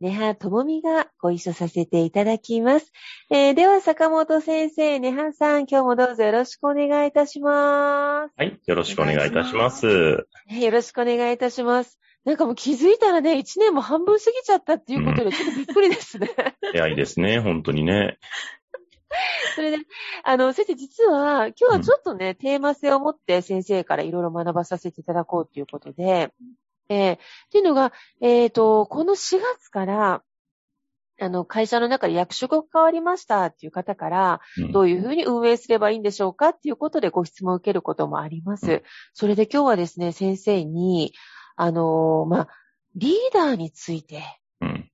根葉智美がご一緒させていただきます。えーでは、坂本先生、根葉さん、今日もどうぞよろしくお願いいたします。はい。よろしくお願いいたします。ねよろしくお願いいたします。なんかもう気づいたらね、1年も半分過ぎちゃったっていうことで、ちょっとびっくりですね。早いですね、本当にね。それで、あの、先生、実は、今日はちょっとね、テーマ性を持って先生からいろいろ学ばさせていただこうということで、えーっていうのが、えっ、と、この4月から、あの、会社の中で役職が変わりましたっていう方から、うんどういうふうに運営すればいいんでしょうかっていうことでご質問を受けることもあります。うんそれで今日はですね、先生に、あのーまあ、リーダーについて、うん。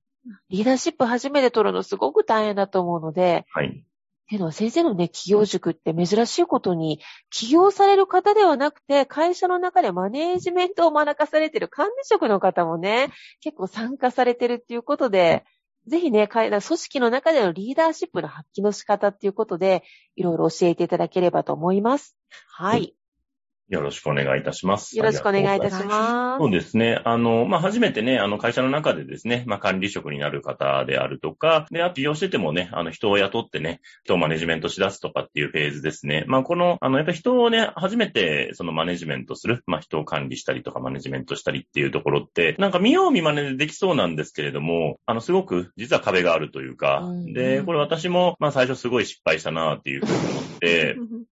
リーダーシップ初めて取るのすごく大変だと思うので、はい。けど先生のね、企業塾って珍しいことに、起業される方ではなくて、会社の中でマネージメントを学かされてる管理職の方もね、結構参加されてるっていうことで、ぜひね、会組織の中でのリーダーシップの発揮の仕方っていうことで、いろいろ教えていただければと思います。はい。よろしくお願いいたします。よろしくお願いいたしす。ます。そうですね。あの、まあ、初めてね、あの、会社の中でですね、まあ、管理職になる方であるとか、で、起業しててもね、あの、人を雇ってね、人をマネジメントし出すとかっていうフェーズですね。まあ、この、あの、やっぱり人をね、初めて、そのマネジメントする、まあ、人を管理したりとか、マネジメントしたりっていうところって、なんか見よう見真似でできそうなんですけれども、あの、すごく、実は壁があるというかうん、で、これ私も、まあ、最初すごい失敗したなっていうふうに思って、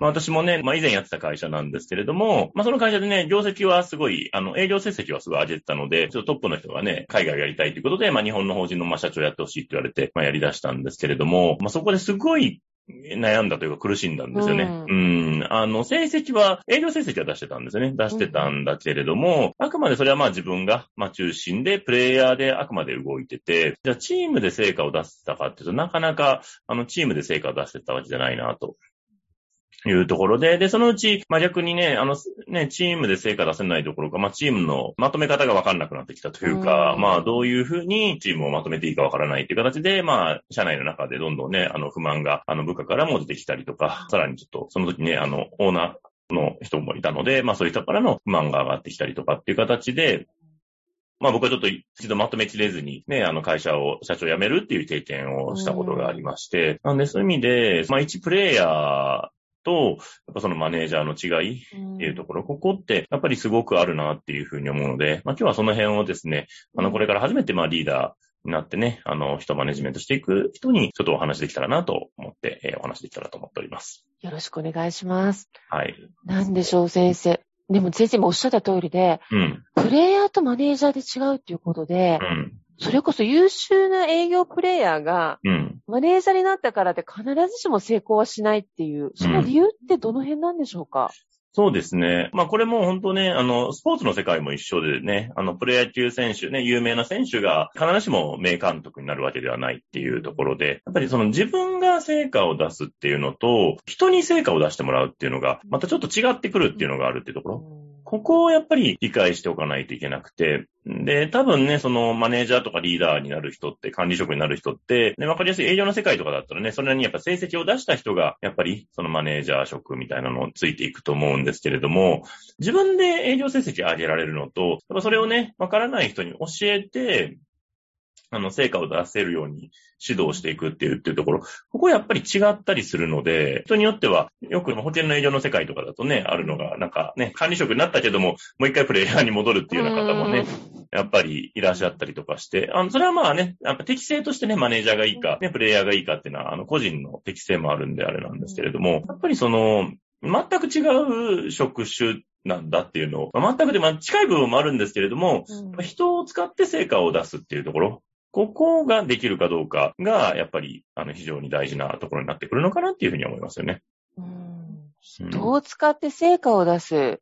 まあ私もね、まあ以前やってた会社なんですけれども、まあその会社でね、業績はすごい、あの、営業成績はすごい上げてたので、ちょっとトップの人がね、海外をやりたいということで、まあ日本の法人のまあ社長やってほしいって言われて、まあやり出したんですけれども、まあそこですごい、悩んだというか苦しんだんですよね。ううん。あの、成績は、営業成績は出してたんですよね。出してたんだけれども、あくまでそれはまあ自分が、まあ中心で、プレイヤーであくまで動いてて、じゃあチームで成果を出せたかっていうと、なかなか、あの、チームで成果を出してたわけじゃないなと。いうところで、で、そのうち、まあ、逆にね、あの、ね、チームで成果出せないところか、まあ、チームのまとめ方がわかんなくなってきたというか、うん。まあ、どういうふうにチームをまとめていいかわからないという形で、まあ、社内の中でどんどんね、あの、不満が、あの、部下からも出てきたりとか、さらにちょっと、その時ね、あの、オーナーの人もいたので、まあ、そういう人からの不満が上がってきたりとかっていう形で、まあ僕はちょっと一度まとめきれずにね、あの会社を、社長を辞めるっていう経験をしたことがありまして、なんでそういう意味で、まあ一プレイヤーと、やっぱそのマネージャーの違いっていうところ、ここってやっぱりすごくあるなっていうふうに思うので、まあ今日はその辺をですね、あのこれから初めてまあリーダーになってね、あの人マネジメントしていく人にちょっとお話できたらなと思って、えーお話できたらと思っております。よろしくお願いします。はい。なんでしょう、先生。でも先生もおっしゃった通りで、うん。プレイヤーとマネージャーで違うっていうことでう、ん。それこそ優秀な営業プレイヤーが、うん。マネージャーになったからって必ずしも成功はしないっていう、その理由ってどの辺なんでしょうか、そうですね。まあこれも本当ね、あの、スポーツの世界も一緒でね、あの、プロ野球選手ね、有名な選手が必ずしも名監督になるわけではないっていうところで、やっぱりその自分が成果を出すっていうのと、人に成果を出してもらうっていうのが、またちょっと違ってくるっていうのがあるっていうところ。ここをやっぱり理解しておかないといけなくて、で、多分ね、そのマネージャーとかリーダーになる人って、管理職になる人って、ね、わかりやすい営業の世界とかだったらね、それにやっぱ成績を出した人が、やっぱりそのマネージャー職みたいなのをついていくと思うんですけれども、自分で営業成績上げられるのと、やっぱそれをね、わからない人に教えて、あの、成果を出せるように指導していくっていうっていうところ、ここやっぱり違ったりするので、人によっては、よく保険の営業の世界とかだとね、あるのが、なんかね、管理職になったけども、もう一回プレイヤーに戻るっていうような方もね、やっぱりいらっしゃったりとかして、あの、それはまあね、やっぱ適性としてね、マネージャーがいいか、ね、プレイヤーがいいかっていうのは、あの、個人の適性もあるんであれなんですけれども、やっぱりその、全く違う職種なんだっていうのを、まあ全くで、まあ近い部分もあるんですけれども、うん。人を使って成果を出すっていうところ、ここができるかどうかが、やっぱり、あの、非常に大事なところになってくるのかなっていうふうに思いますよね。うんうん人を使って成果を出す。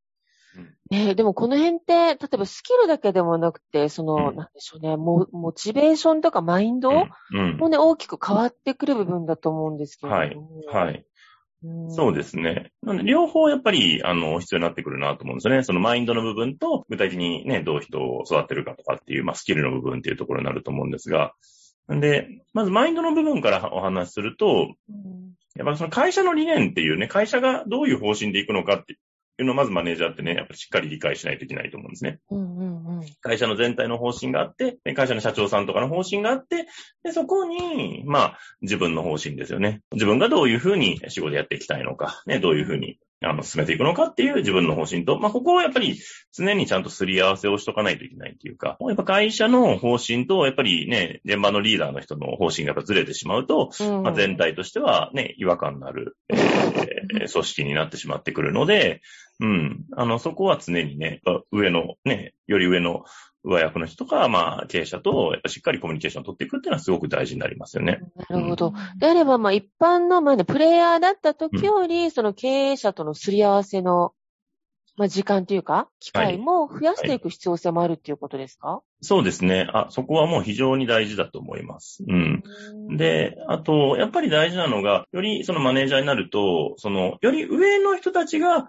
ねえ、でもこの辺って、例えばスキルだけでもなくて、その、うんなんでしょうね、モモチベーションとかマインドうん。うんもね、大きく変わってくる部分だと思うんですけれども。はい。うんそうですね。両方やっぱり、あの、必要になってくるなと思うんですよね。そのマインドの部分と、具体的にね、どう人を育てるかとかっていう、まあ、スキルの部分っていうところになると思うんですが、で、まずマインドの部分からお話しすると、うんやっぱりその会社の理念っていうね、会社がどういう方針でいくのかっていうのをまずマネージャーってね、やっぱりしっかり理解しないといけないと思うんですね。うんうんうん会社の全体の方針があって、で会社の社長さんとかの方針があって、で、そこに、まあ、自分の方針ですよね。自分がどういうふうに仕事やっていきたいのか、ね、どういうふうに、あの、進めていくのかっていう自分の方針と、まあ、ここをやっぱり常にちゃんとすり合わせをしとかないといけないっていうか、やっぱ会社の方針と、やっぱりね、現場のリーダーの人の方針がやっぱずれてしまうと、うんまあ、全体としてはね、違和感のある、えー 組織になってしまってくるので、うん。あの、そこは常にね、上のね、より上の上役の人とか、まあ、経営者と、やっぱしっかりコミュニケーションを取っていくっていうのはすごく大事になりますよね。なるほど。であれば、まあ、一般の、まあね、プレイヤーだった時より、その経営者とのすり合わせの、まあ、時間というか、機会も増やしていく必要性もあるっていうことですか、そうですね。あ、そこはもう非常に大事だと思います。うん。で、あと、やっぱり大事なのが、よりそのマネージャーになると、その、より上の人たちが、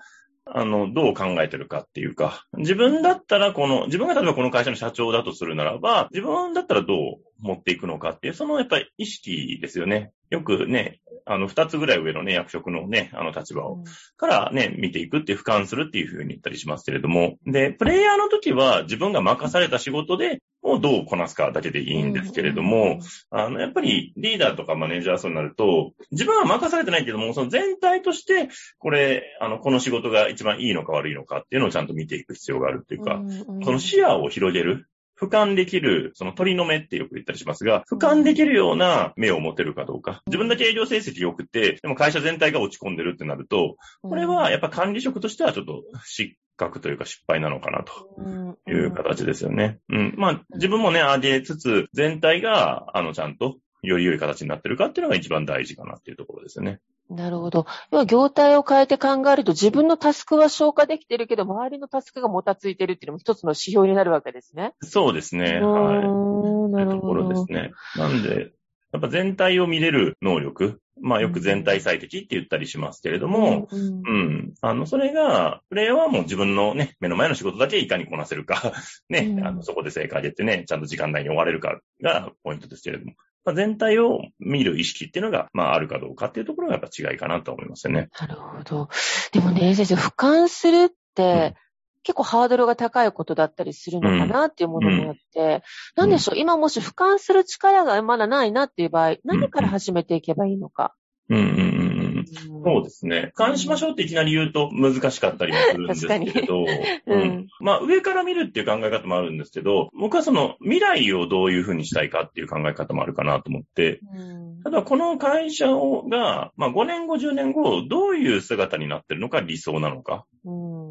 あの、どう考えてるかっていうか、自分だったらこの、自分が例えばこの会社の社長だとするならば、自分だったらどう持っていくのかっていう、そのやっぱり意識ですよね。よくね、あの、二つぐらい上のね、役職のね、あの立場をからね、見ていくっていう、俯瞰するっていうふうに言ったりしますけれども、で、プレイヤーの時は自分が任された仕事で、をどうこなすかだけでいいんですけれども、、あの、やっぱりリーダーとかマネージャーそうになると、自分は任されてないけども、その全体として、これ、あの、この仕事が一番いいのか悪いのかっていうのをちゃんと見ていく必要があるっていうか、その視野を広げる。俯瞰できる、その鳥の目ってよく言ったりしますが、俯瞰できるような目を持てるかどうか。自分だけ営業成績良くて、でも会社全体が落ち込んでるってなると、これはやっぱ管理職としてはちょっと失格というか失敗なのかなという形ですよね。うん。まあ、自分もね、上げつつ、全体が、あの、ちゃんと、より良い形になってるかっていうのが一番大事かなっていうところですよね。なるほど。要は業態を変えて考えると、自分のタスクは消化できてるけど、周りのタスクがもたついてるっていうのも一つの指標になるわけですね。そうですね。うはい。なるほというところでどす。ね。なんで、やっぱ全体を見れる能力。まあよく全体最適って言ったりしますけれども、うんうんうん。あの、それが、プレイヤーはもう自分のね、目の前の仕事だけいかにこなせるか、ね、うんあの、そこで成果上げてね、ちゃんと時間内に終われるかがポイントですけれども、まあ、全体を見る意識っていうのが、まああるかどうかっていうところがやっぱ違いかなと思いますよね。なるほど。でもね、先生、俯瞰するって、結構ハードルが高いことだったりするのかなっていうものもあって、なんでしょう、今もし俯瞰する力がまだないなっていう場合、何から始めていけばいいのか。うんうんうんうん。そうですね。監視しましょうっていきなり言うと難しかったりもするんですけれど、うんうん。まあ上から見るっていう考え方もあるんですけど、僕はその未来をどういうふうにしたいかっていう考え方もあるかなと思って、うん。ただこの会社をが、まあ5年後、10年後、どういう姿になってるのか理想なのか、うん。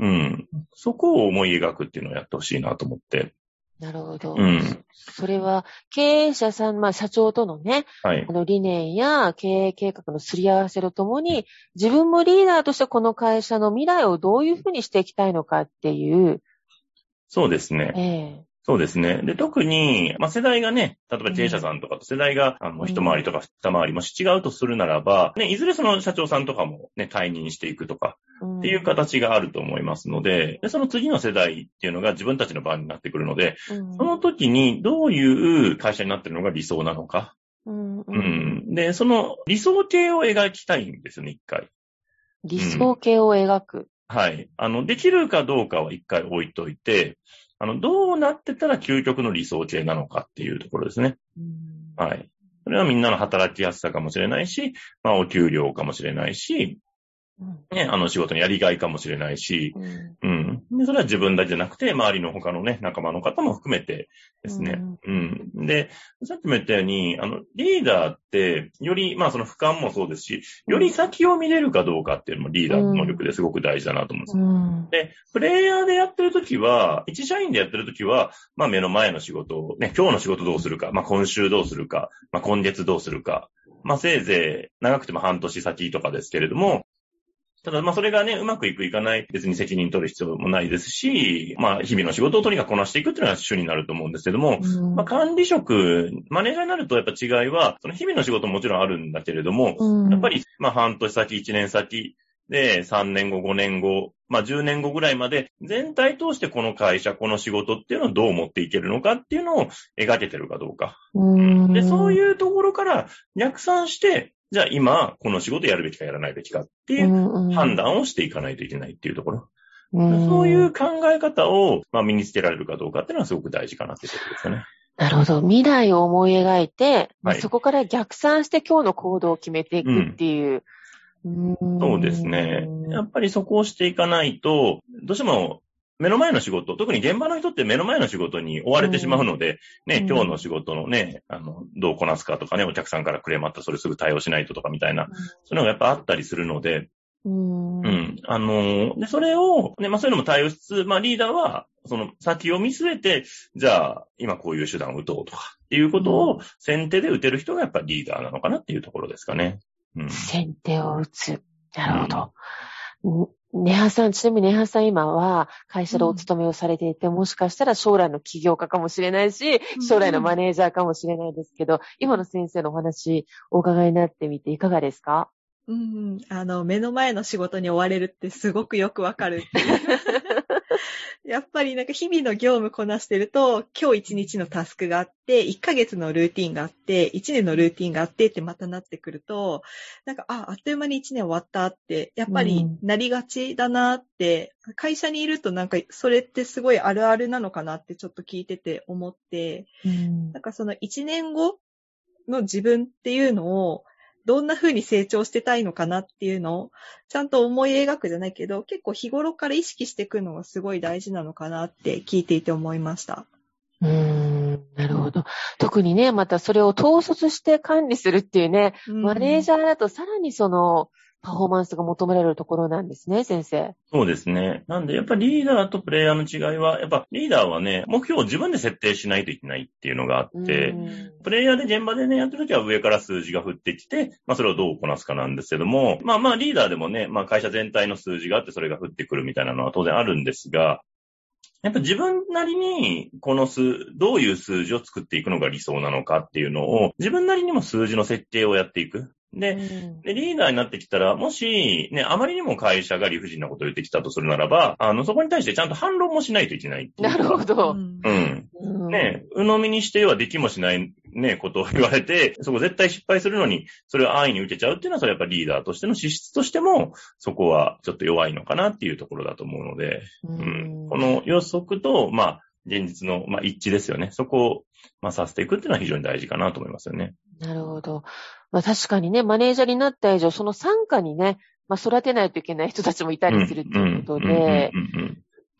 うん。そこを思い描くっていうのをやってほしいなと思って、なるほど。うんそれは、経営者さん、まあ社長とのね、はいあ。の理念や経営計画のすり合わせとともに、自分もリーダーとしてこの会社の未来をどういうふうにしていきたいのかっていう、そうですね。ええそうですね。で、特に、まあ、世代がね、例えば経営者さんとかと世代が、あの、一回りとか二回りもし違うとするならば、ね、いずれその社長さんとかもね、退任していくとかうんっていう形があると思いますので、で、その次の世代っていうのが自分たちの番になってくるので、うんその時にどういう会社になってるのが理想なのか。うんううんん。で、その理想形を描きたいんですよね、一回。理想形を描く。はい。あの、できるかどうかは一回置いといて、あの、どうなってたら究極の理想形なのかっていうところですね。うんはい。それはみんなの働きやすさかもしれないし、まあお給料かもしれないし、ね、あの仕事のやりがいかもしれないし、うんうん。で、それは自分だけじゃなくて、周りの他のね、仲間の方も含めてですね。うん。で、さっきも言ったように、あの、リーダーって、より、まあその俯瞰もそうですし、より先を見れるかどうかっていうのもリーダーの能力ですごく大事だなと思うんですようんで、プレイヤーでやってるときは、一社員でやってるときは、まあ目の前の仕事を、ね、今日の仕事どうするか、まあ今週どうするか、まあ今月どうするか、まあせいぜい長くても半年先とかですけれども、ただまあそれがね、うまくいくいかない、別に責任取る必要もないですし、まあ日々の仕事をとにかくこなしていくっていうのが主になると思うんですけども、うん。まあ管理職、マネージャーになるとやっぱ違いは、その日々の仕事ももちろんあるんだけれども、うん。やっぱり、まあ、半年先、1年先で、3年後、5年後、まあ、10年後ぐらいまで、全体通してこの会社、この仕事っていうのをどう持っていけるのかっていうのを描けてるかどうか。うん。で、そういうところから逆算して、じゃあ今、この仕事やるべきかやらないべきかっていう判断をしていかないといけないっていうところ。うんそういう考え方を、まあ、身につけられるかどうかっていうのはすごく大事かなっていうところですよね。なるほど。未来を思い描いて、まあはいそこから逆算して今日の行動を決めていくっていう。うんそうですね。やっぱりそこをしていかないと、どうしても目の前の仕事、特に現場の人って目の前の仕事に追われてしまうので、ね、うん今日の仕事のね、あの、どうこなすかとかね、お客さんからクレームあったらそれすぐ対応しないととかみたいな、そういうのがやっぱあったりするので、うん。うん。あのーで、それを、ね、まあそういうのも対応しつつ、まあリーダーは、その先を見据えて、じゃあ、今こういう手段を打とうとか、っていうことを先手で打てる人がやっぱりリーダーなのかなっていうところですかね。うん。先手を打つ。なるほど。んネハさん、ちなみにネハさん今は会社でお勤めをされていて、もしかしたら将来の起業家かもしれないし、将来のマネージャーかもしれないですけど、今の先生のお話お伺いになってみていかがですか？うんうん、あの、目の前の仕事に追われるってすごくよくわかる。やっぱりなんか日々の業務こなしてると、今日一日のタスクがあって、1ヶ月のルーティンがあって、1年のルーティンがあってってまたなってくると、なんか、あ、あっという間に1年終わったって、やっぱりなりがちだなって、会社にいるとなんかそれってすごいあるあるなのかなってちょっと聞いてて思って、うん。なんかその1年後の自分っていうのを、どんな風に成長してたいのかなっていうのを、ちゃんと思い描くじゃないけど、結構日頃から意識していくのがすごい大事なのかなって聞いていて思いました。うーんなるほど。特にね、またそれを統率して管理するっていうね、マネージャャーだとさらにその、パフォーマンスが求められるところなんですね、先生。そうですね。なんで、やっぱりリーダーとプレイヤーの違いは、やっぱリーダーはね、目標を自分で設定しないといけないっていうのがあって、うんプレイヤーで現場でね、やってるときは上から数字が降ってきて、まあそれをどうこなすかなんですけども、まあまあリーダーでもね、まあ会社全体の数字があってそれが降ってくるみたいなのは当然あるんですが、やっぱ自分なりに、この数、どういう数字を作っていくのが理想なのかっていうのを、自分なりにも数字の設定をやっていく。で、うんで、リーダーになってきたら、もし、ね、あまりにも会社が理不尽なことを言ってきたとするならば、あの、そこに対してちゃんと反論もしないといけないい。なるほど。うん。うんね、鵜呑みにしてはできもしないね、ことを言われて、そこ絶対失敗するのに、それを安易に受けちゃうっていうのは、それやっぱリーダーとしての資質としても、そこはちょっと弱いのかなっていうところだと思うので、ううんん。この予測と、まあ、現実の、まあ、一致ですよね。そこを、まあ、させていくっていうのは非常に大事かなと思いますよね。なるほど。まあ確かにね、マネージャーになった以上、その参加にね、まあ育てないといけない人たちもいたりするっていうことで、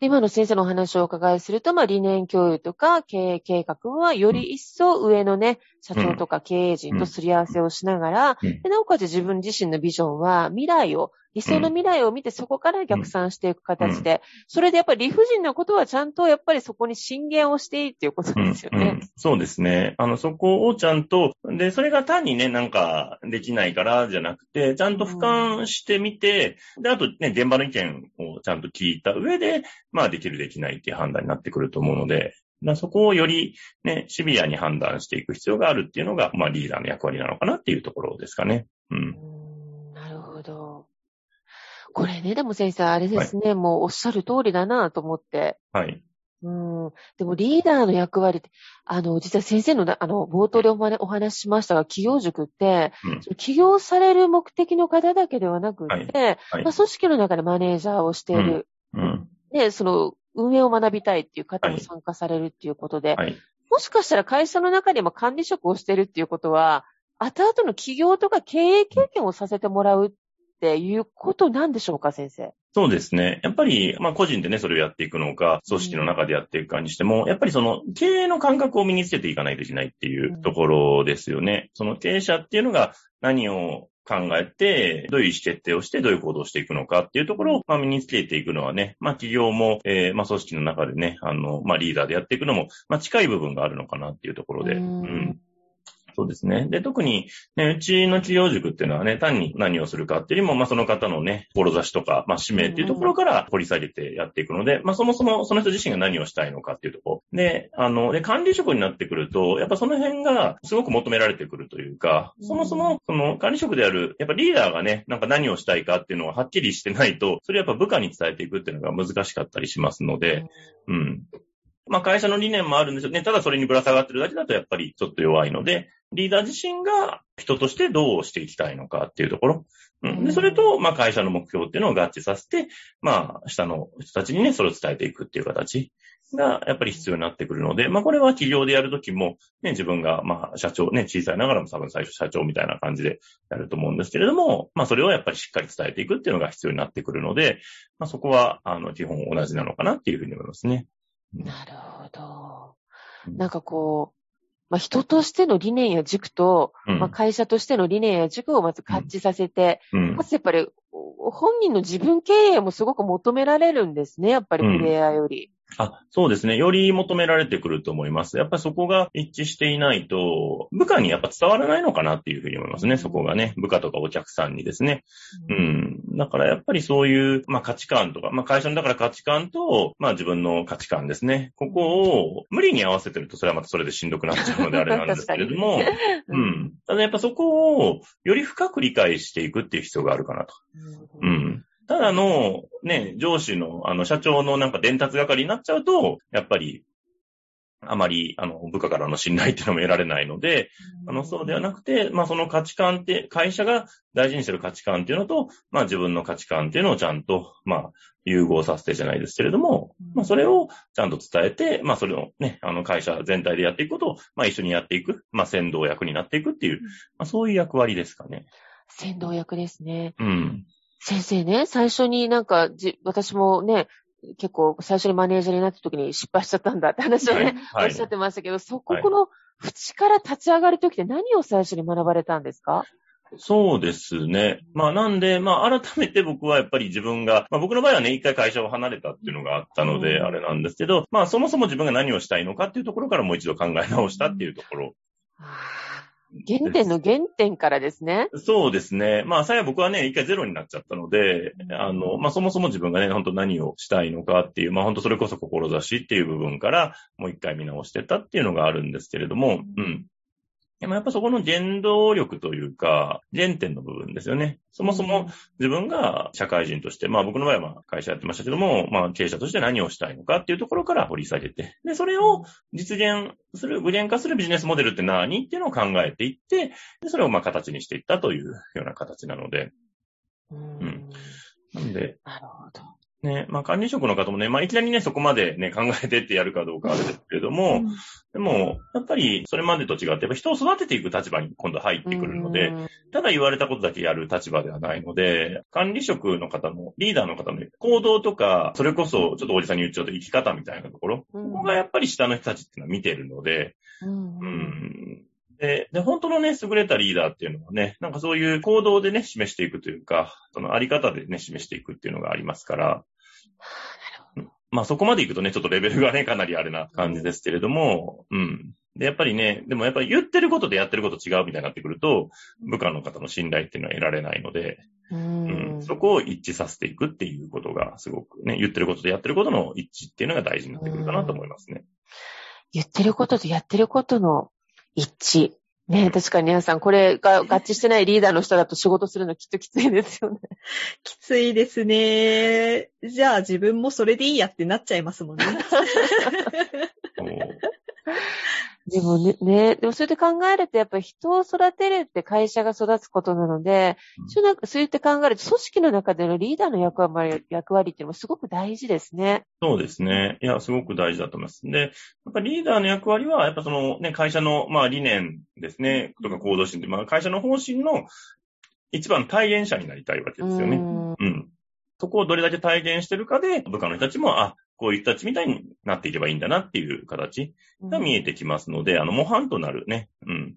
今の先生のお話をお伺いすると、まあ理念共有とか経営計画はより一層上のね、社長とか経営陣とすり合わせをしながら、なおかつ自分自身のビジョンは未来を、理想の未来を見てそこから逆算していく形で、それでやっぱり理不尽なことはちゃんとやっぱりそこに進言をしていいっていうことうんですよねうん。そうですね。あの、そこをちゃんと、で、それが単にね、なんか、できないからじゃなくて、ちゃんと俯瞰してみて、で、あとね、現場の意見をちゃんと聞いた上で、まあ、できるできないっていう判断になってくると思うので、そこをよりね、シビアに判断していく必要があるっていうのが、まあ、リーダーの役割なのかなっていうところですかね。うん。これね、でも先生、あれですね、もうおっしゃる通りだなと思って。はい。うん。でもリーダーの役割って、あの、実は先生のな、あの、冒頭でおまねお話ししましたが、企業塾って、うん起業される目的の方だけではなくって、はいまあ、組織の中でマネージャーをしている、うん。で、その、運営を学びたいっていう方もはい参加されるっていうことで、はい。もしかしたら会社の中でも管理職をしてるっていうことは、後々の起業とか経営経験をさせてもらうっっていうことなんでしょうか、先生。そうですね。やっぱり、まあ個人でね、それをやっていくのか、組織の中でやっていくかにしても、やっぱりその経営の感覚を身につけていかないといけないっていうところですよね。その経営者っていうのが何を考えて、どういう意思決定をして、どういう行動をしていくのかっていうところを、まあ、身につけていくのはね、まあ、企業も、えー、まあ、組織の中でね、あの、まあ、リーダーでやっていくのも、まあ、近い部分があるのかなっていうところで、うん。そうですね。で、特に、ね、うちの企業塾っていうのはね、単に何をするかっていうよりも、まあ、その方のね、志とか、まあ、使命っていうところから掘り下げてやっていくので、まあ、そもそもその人自身が何をしたいのかっていうところ。で、あの、で、管理職になってくると、やっぱその辺がすごく求められてくるというか、そもそも、その管理職である、やっぱリーダーがね、なんか何をしたいかっていうのがはっきりしてないと、それやっぱ部下に伝えていくっていうのが難しかったりしますので、うん。まあ会社の理念もあるんですよね。ただそれにぶら下がってるだけだとやっぱりちょっと弱いので、リーダー自身が人としてどうしていきたいのかっていうところ。うん、で、それと、まあ会社の目標っていうのを合致させて、まあ下の人たちにね、それを伝えていくっていう形がやっぱり必要になってくるので、まあこれは企業でやるときも、ね、自分がまあ社長ね、小さいながらも多分最初社長みたいな感じでやると思うんですけれども、まあそれをやっぱりしっかり伝えていくっていうのが必要になってくるので、まあそこは、あの、基本同じなのかなっていうふうに思いますね。なるほど。なんかこう、まあ、人としての理念や軸と、うん、まあ、会社としての理念や軸をまず合致させて、うん、まずやっぱり本人の自分経営もすごく求められるんですね、やっぱりプレイヤーより。あ、そうですね。より求められてくると思います。やっぱりそこが一致していないと、部下にやっぱ伝わらないのかなっていうふうに思いますね。そこがね。部下とかお客さんにですね。うん。だからやっぱりそういう、まあ価値観とか、まあ会社のだから価値観と、まあ自分の価値観ですね。ここを無理に合わせてると、それはまたそれでしんどくなっちゃうのであれなんですけれども、うん。ただやっぱそこをより深く理解していくっていう必要があるかなと。うん。ただの、ね、上司の、あの、社長のなんか伝達係になっちゃうと、やっぱり、あまり、あの、部下からの信頼っていうのも得られないので、あの、そうではなくて、まあ、その価値観って、会社が大事にしてる価値観っていうのと、まあ、自分の価値観っていうのをちゃんと、まあ、融合させてじゃないですけれども、まあ、それをちゃんと伝えて、まあ、それをね、あの、会社全体でやっていくことを、まあ、一緒にやっていく、まあ、先導役になっていくっていう、まあ、そういう役割ですかね。先導役ですね。うん。先生ね、最初になんかじ、私もね、結構最初にマネージャーになった時に失敗しちゃったんだって話をね、はいはい、おっしゃってましたけど、そこ、この縁から立ち上がる時って何を最初に学ばれたんですか？そうですね。まあなんで、まあ改めて僕はやっぱり自分が、まあ僕の場合はね、一回会社を離れたっていうのがあったので、あれなんですけど、まあそもそも自分が何をしたいのかっていうところからもう一度考え直したっていうところ原点の原点からですね。そうですね。まあ、さや僕はね、一回ゼロになっちゃったので、あの、まあ、そもそも自分がね、本当何をしたいのかっていう、まあ、本当それこそ志っていう部分から、もう一回見直してたっていうのがあるんですけれども、うん。でもやっぱそこの原動力というか、原点の部分ですよね。そもそも自分が社会人として、まあ僕の場合はまあ会社やってましたけども、まあ経営者として何をしたいのかっていうところから掘り下げて、で、それを実現する、具現化するビジネスモデルって何っていうのを考えていって、で、それをまあ形にしていったというような形なので。うん。なんで。なるほど。ね、まあ管理職の方もね、まあいきなりね、そこまでね、考えてってやるかどうかあれですけれども、うん、でも、やっぱりそれまでと違って、やっぱ人を育てていく立場に今度入ってくるので、ただ言われたことだけやる立場ではないので、管理職の方も、リーダーの方の行動とか、それこそ、ちょっとおじさんに言っちゃうと生き方みたいなところ、ここがやっぱり下の人たちっていうのは見てるので、うん、うん。で、で、本当のね、優れたリーダーっていうのはね、なんかそういう行動でね、示していくというか、そのあり方でね、示していくっていうのがありますから、まあそこまで行くとね、ちょっとレベルがね、かなりあれな感じですけれども、うん。で、やっぱりね、でもやっぱり言ってることでやってること違うみたいになってくると、部下の方の信頼っていうのは得られないので、うん、うん、そこを一致させていくっていうことが、すごくね、言ってることでやってることの一致っていうのが大事になってくるかなと思いますね。言ってることとやってることの一致。ね確かに皆さん、これが合致してないリーダーの人だと仕事するのきっときついですよね。きついですね。じゃあ自分もそれでいいやってなっちゃいますもんね。でもね、ね、でもそれで考えると、やっぱり人を育てるって会社が育つことなので、うん、そうやって考えると、組織の中でのリーダーの役割役割っていうのもすごく大事ですね。そうですね。いや、すごく大事だと思います。で、やっぱリーダーの役割は、やっぱそのね、会社の、まあ理念ですね、とか行動心って、まあ会社の方針の一番体現者になりたいわけですよね。うんうん。そこをどれだけ体現してるかで、部下の人たちも、あ、こういう人たちみたいになっていけばいいんだなっていう形が見えてきますので、あの、模範となるね。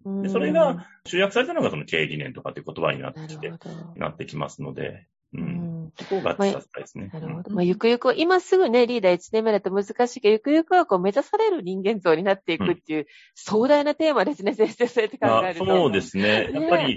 うん。で、それが、集約されたのがその経営理念とかっていう言葉になってきてなってきますので、う。うんんそこが伝えたいですね。なるほど。まあ、ゆくゆくは、今すぐね、リーダー1年目だと難しいけど、ゆくゆくはこう目指される人間像になっていくっていう、壮大なテーマですね、先生、そうやって考えると。あそうですね。やっぱり、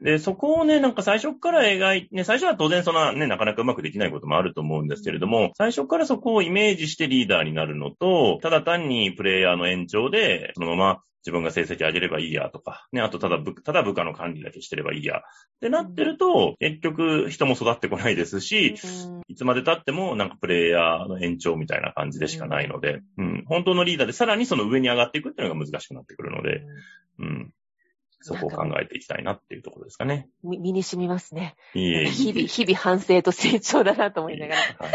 で、そこをね、なんか最初から描いて、ね、最初は当然そんなね、なかなかうまくできないこともあると思うんですけれども、最初からそこをイメージしてリーダーになるのと、ただ単にプレイヤーの延長で、そのまま自分が成績上げればいいやとか、ね、あとただ部、ただ部下の管理だけしてればいいや。ってなってると、結局人も育ってこないですし、うん。いつまで経ってもなんかプレイヤーの延長みたいな感じでしかないので、うん、本当のリーダーでさらにその上に上がっていくっていうのが難しくなってくるので、うん。そこを考えていきたいなっていうところですかね。み身に染みますね。いえいえ。日々、日々反省と成長だなと思いながら。はい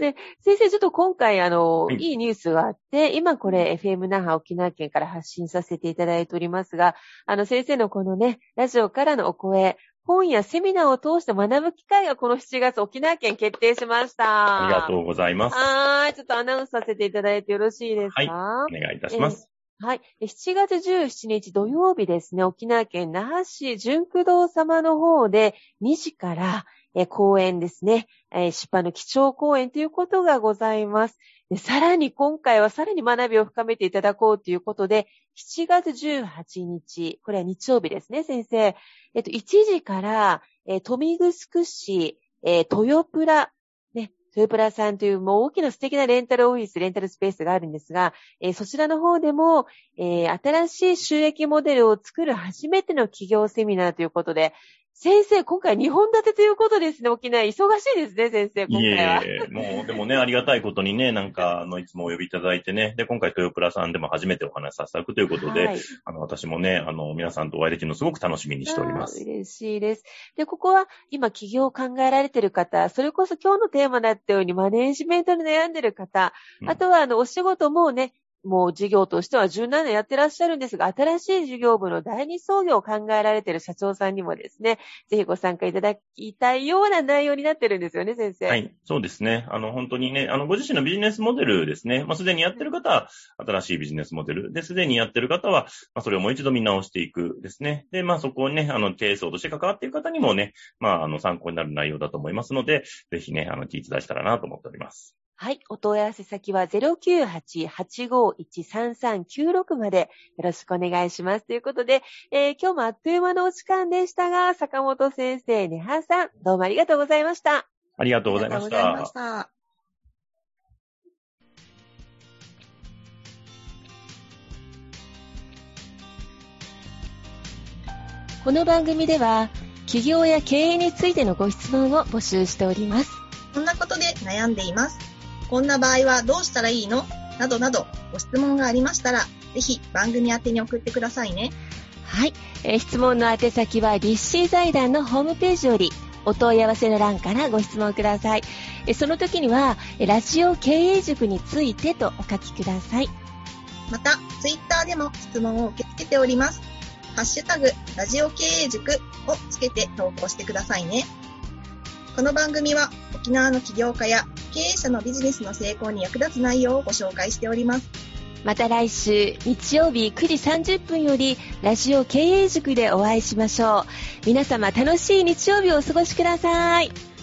で、先生、ちょっと今回、あの、はいいいニュースがあって、今これ FM 那覇沖縄県から発信させていただいておりますが、あの、先生のこのね、ラジオからのお声、本やセミナーを通して学ぶ機会がこの7月沖縄県決定しました。ありがとうございます。はーい。ちょっとアナウンスさせていただいてよろしいですか？お願いいたします。はい。7月17日土曜日ですね、沖縄県那覇市純駆堂様の方で2時から、えー講演ですね、えー出版の基調講演ということがございます。でさらに今回はさらに学びを深めていただこうということで、7月18日、これは日曜日ですね、先生。えっと、1時から、えー、富城市、えー豊プラ、トヨプラさんというもう大きな素敵なレンタルオフィス、レンタルスペースがあるんですが、えーそちらの方でも、えー新しい収益モデルを作る初めての企業セミナーということで、先生、今回2本立てということですね、沖縄。忙しいですね、先生、今い回は。えいえ、もう、でもね、ありがたいことにね、なんか、あの、いつもお呼びいただいてね、で、今回、豊プラさんでも初めてお話しさせていただくということで、はいあの、私もね、あの、皆さんとお会いできるのすごく楽しみにしております。嬉しいです。で、ここは今起業を考えられている方、それこそ今日のテーマだったようにマネージメントで悩んでいる方、うんあとはあの、お仕事もね、もう事業としては17年やってらっしゃるんですが、新しい事業部の第二創業を考えられている社長さんにもですね、ぜひご参加いただきたいような内容になってるんですよね、先生。はい。そうですね。あの、本当にね、あの、ご自身のビジネスモデルですね。まあ、すでにやってる方は、新しいビジネスモデル。で、すでにやってる方は、まあ、それをもう一度見直していくですね。で、まあ、そこをね、あの、経営層として関わっている方にもね、まあ、あの、参考になる内容だと思いますので、ぜひね、あの、聞いていただけたらなと思っております。はい。お問い合わせ先は098-851-3396までよろしくお願いします。ということで、えー今日もあっという間のお時間でしたが、坂本先生、ネハさん、どうもありがとうございました。ありがとうございましありがとうございまたし。た。この番組では、企業や経営についてのご質問を募集しております。こんなことで悩んでいます。こんな場合はどうしたらいいの？などなど、ご質問がありましたら、ぜひ番組宛てに送ってくださいね。はい。えー質問の宛先は、立志財団のホームページより、お問い合わせの欄からご質問ください。えーその時には、えーラジオ経営塾についてとお書きください。また、ツイッターでも質問を受け付けております。ハッシュタグ、ラジオ経営塾をつけて投稿してくださいね。この番組は沖縄の起業家や経営者のビジネスの成功に役立つ内容をご紹介しております。また来週、日曜日9時30分より、ラジオ経営塾でお会いしましょう。皆様楽しい日曜日をお過ごしください。